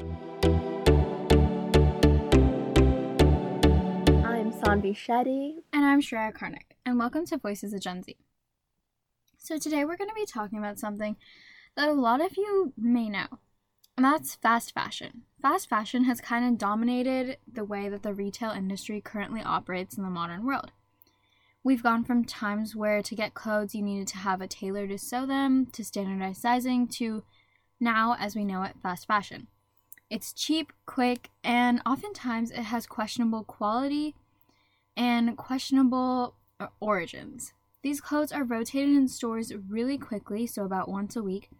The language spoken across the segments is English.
I'm Sanvi Shetty. And I'm Shreya Karnik, and welcome to Voices of Gen Z. So, today we're going to be talking about something that a lot of you may know, and that's fast fashion. Fast fashion has kind of dominated the way that the retail industry currently operates in the modern world. We've gone from times where to get clothes you needed to have a tailor to sew them, to standardized sizing, to now, as we know it, fast fashion. It's cheap, quick, and oftentimes it has questionable quality and questionable uh, origins. These clothes are rotated in stores really quickly, so about once a week,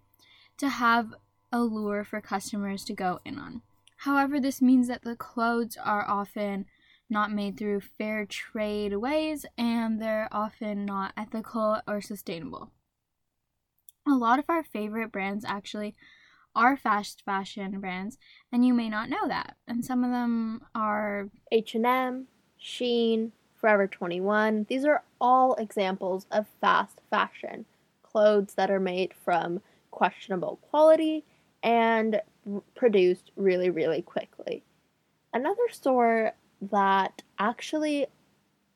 to have a lure for customers to go in on. However, this means that the clothes are often not made through fair trade ways and they're often not ethical or sustainable. A lot of our favorite brands actually are fast fashion brands and you may not know that. And some of them are H&M, Shein, Forever 21. These are all examples of fast fashion clothes that are made from questionable quality and produced really, really quickly. Another store that actually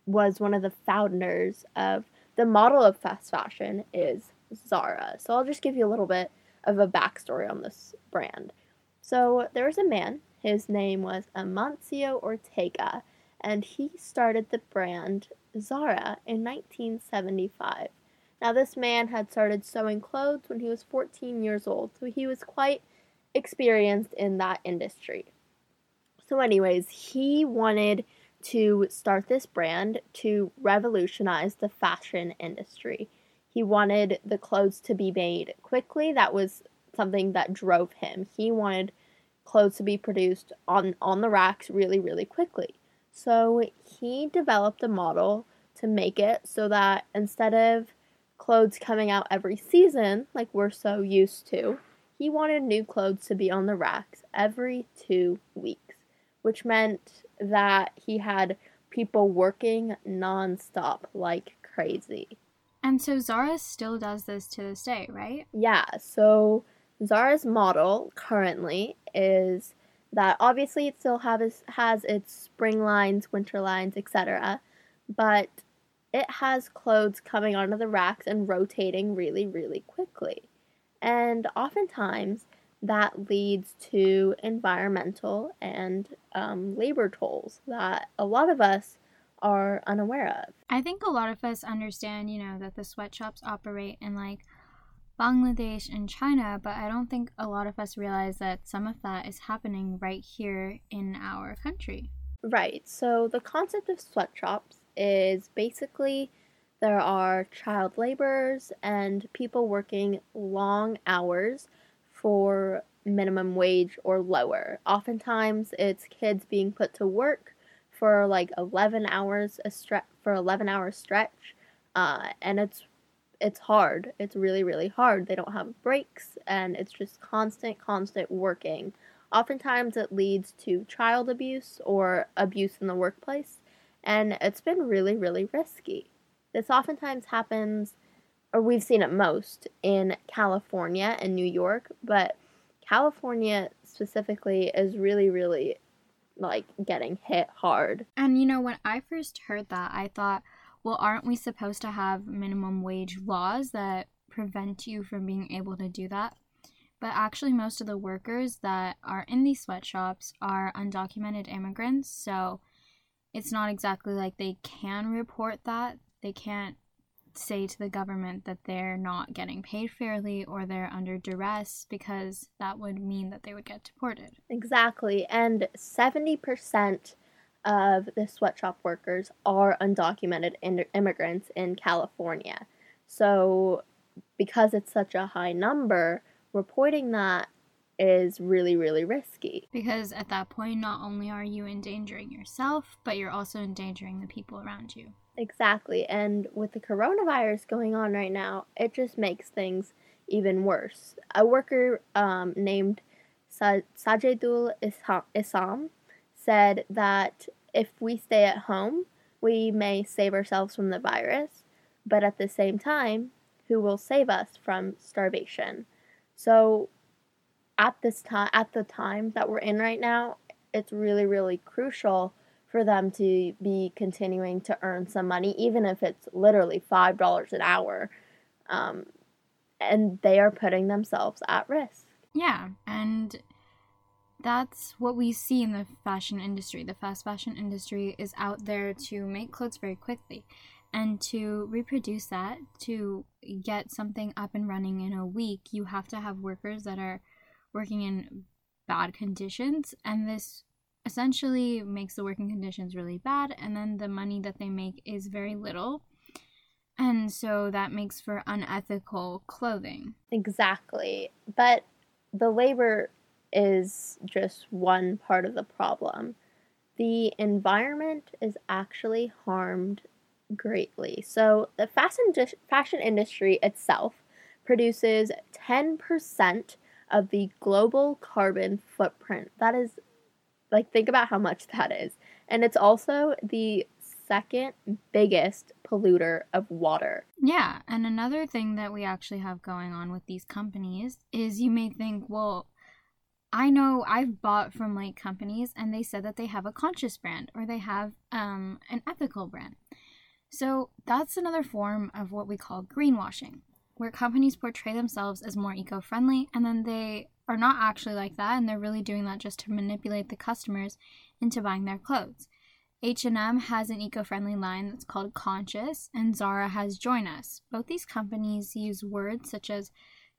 was one of the founders of the model of fast fashion is Zara. So I'll just give you a little bit of a backstory on this brand. So there was a man, his name was Amancio Ortega, and he started the brand Zara in 1975. Now, this man had started sewing clothes when he was 14 years old, so he was quite experienced in that industry. So, anyways, he wanted to start this brand to revolutionize the fashion industry. He wanted the clothes to be made quickly. That was something that drove him. He wanted clothes to be produced on, on the racks really, really quickly. So he developed a model to make it so that instead of clothes coming out every season, like we're so used to, he wanted new clothes to be on the racks every two weeks, which meant that he had people working nonstop like crazy. And so Zara still does this to this day, right? Yeah, so Zara's model currently is that obviously it still has has its spring lines, winter lines, etc. But it has clothes coming onto the racks and rotating really, really quickly. And oftentimes that leads to environmental and um, labor tolls that a lot of us are unaware of. I think a lot of us understand, you know, that the sweatshops operate in like Bangladesh and China, but I don't think a lot of us realize that some of that is happening right here in our country. Right. So the concept of sweatshops is basically there are child laborers and people working long hours for minimum wage or lower. Oftentimes it's kids being put to work for like 11 hours a stretch for 11 hour stretch. Uh, and it's it's hard. It's really really hard. They don't have breaks and it's just constant constant working. Oftentimes it leads to child abuse or abuse in the workplace and it's been really really risky. This oftentimes happens or we've seen it most in California and New York, but California specifically is really really like getting hit hard. And you know, when I first heard that, I thought, well, aren't we supposed to have minimum wage laws that prevent you from being able to do that? But actually, most of the workers that are in these sweatshops are undocumented immigrants, so it's not exactly like they can report that. They can't say to the government that they're not getting paid fairly or they're under duress because that would mean that they would get deported. Exactly. And 70% of the sweatshop workers are undocumented in- immigrants in California. So, because it's such a high number, reporting that is really, really risky. Because at that point, not only are you endangering yourself, but you're also endangering the people around you. Exactly. And with the coronavirus going on right now, it just makes things even worse. A worker um, named Sa- Sajidul Isam said that if we stay at home, we may save ourselves from the virus, but at the same time, who will save us from starvation? So at this time at the time that we're in right now, it's really really crucial for them to be continuing to earn some money, even if it's literally five dollars an hour. Um, and they are putting themselves at risk. Yeah, and that's what we see in the fashion industry. The fast fashion industry is out there to make clothes very quickly and to reproduce that, to get something up and running in a week, you have to have workers that are working in bad conditions. And this essentially makes the working conditions really bad. And then the money that they make is very little. And so that makes for unethical clothing. Exactly. But the labor is just one part of the problem. The environment is actually harmed greatly. So, the fashion, fashion industry itself produces 10% of the global carbon footprint. That is, like, think about how much that is. And it's also the second biggest polluter of water. Yeah, and another thing that we actually have going on with these companies is you may think, well, I know I've bought from like companies and they said that they have a conscious brand or they have um, an ethical brand. So that's another form of what we call greenwashing, where companies portray themselves as more eco friendly and then they are not actually like that and they're really doing that just to manipulate the customers into buying their clothes. H&M has an eco-friendly line that's called Conscious and Zara has Join Us. Both these companies use words such as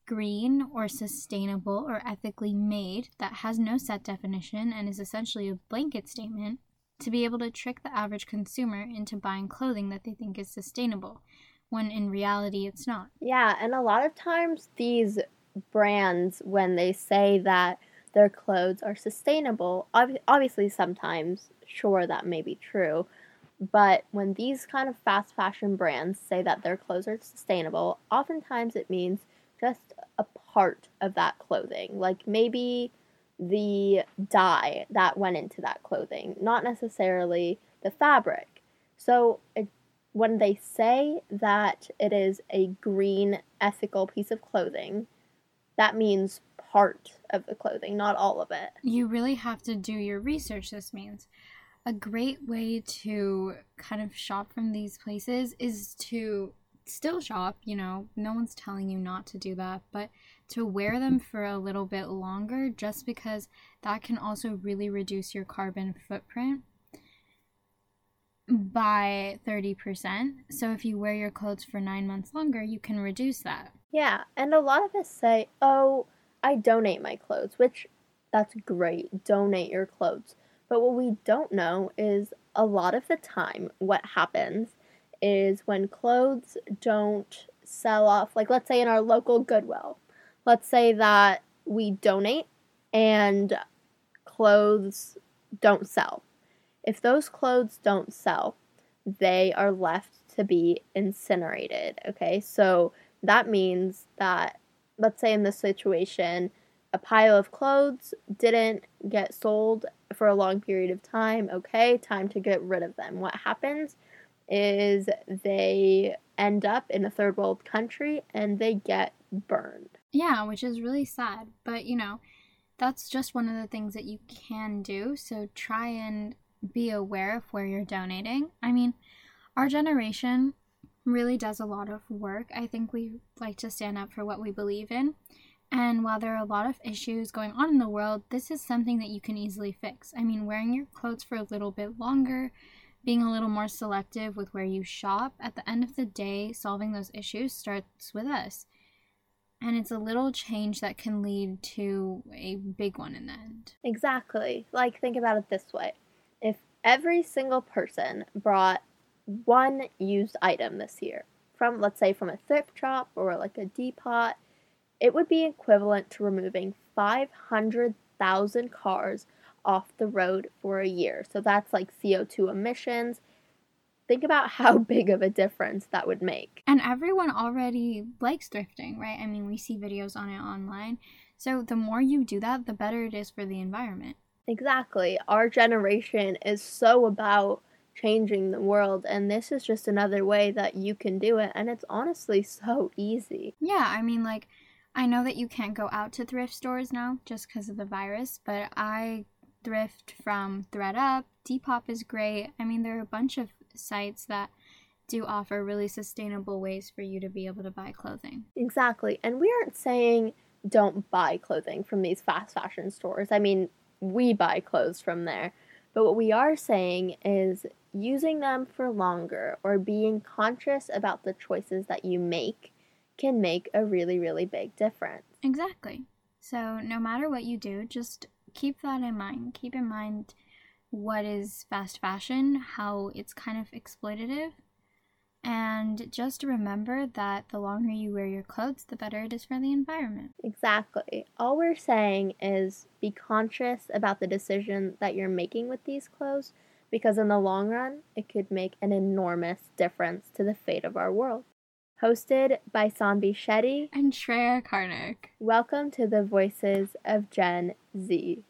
green or sustainable or ethically made that has no set definition and is essentially a blanket statement to be able to trick the average consumer into buying clothing that they think is sustainable, when in reality it's not. Yeah, and a lot of times these brands, when they say that their clothes are sustainable, ob- obviously sometimes, sure, that may be true. But when these kind of fast fashion brands say that their clothes are sustainable, oftentimes it means just a part of that clothing. Like maybe the dye that went into that clothing, not necessarily the fabric. So it, when they say that it is a green, ethical piece of clothing, that means part of the clothing, not all of it. You really have to do your research, this means. A great way to kind of shop from these places is to still shop, you know, no one's telling you not to do that, but to wear them for a little bit longer just because that can also really reduce your carbon footprint by 30%. So if you wear your clothes for 9 months longer, you can reduce that. Yeah, and a lot of us say, "Oh, I donate my clothes," which that's great. Donate your clothes. But what we don't know is a lot of the time what happens is when clothes don't sell off, like let's say in our local Goodwill, let's say that we donate and clothes don't sell. If those clothes don't sell, they are left to be incinerated. Okay, so that means that, let's say in this situation, a pile of clothes didn't get sold for a long period of time. Okay, time to get rid of them. What happens is they end up in a third world country and they get burned. Yeah, which is really sad. But, you know, that's just one of the things that you can do. So try and be aware of where you're donating. I mean, our generation really does a lot of work. I think we like to stand up for what we believe in. And while there are a lot of issues going on in the world, this is something that you can easily fix. I mean, wearing your clothes for a little bit longer, being a little more selective with where you shop, at the end of the day, solving those issues starts with us. And it's a little change that can lead to a big one in the end. Exactly. Like, think about it this way if every single person brought one used item this year, from, let's say, from a thrift shop or like a depot, it would be equivalent to removing 500,000 cars off the road for a year. So that's like CO2 emissions. Think about how big of a difference that would make. And everyone already likes thrifting, right? I mean, we see videos on it online. So the more you do that, the better it is for the environment. Exactly. Our generation is so about changing the world, and this is just another way that you can do it. And it's honestly so easy. Yeah, I mean, like, I know that you can't go out to thrift stores now just because of the virus, but I thrift from ThredUp. Depop is great. I mean, there are a bunch of sites that do offer really sustainable ways for you to be able to buy clothing. Exactly. And we aren't saying don't buy clothing from these fast fashion stores. I mean, we buy clothes from there. But what we are saying is using them for longer or being conscious about the choices that you make can make a really, really big difference. Exactly. So, no matter what you do, just keep that in mind. Keep in mind what is fast fashion, how it's kind of exploitative, and just remember that the longer you wear your clothes, the better it is for the environment. Exactly. All we're saying is be conscious about the decision that you're making with these clothes because in the long run, it could make an enormous difference to the fate of our world. Hosted by Sanvi Shetty and Shreya Karnik. Welcome to the Voices of Gen Z.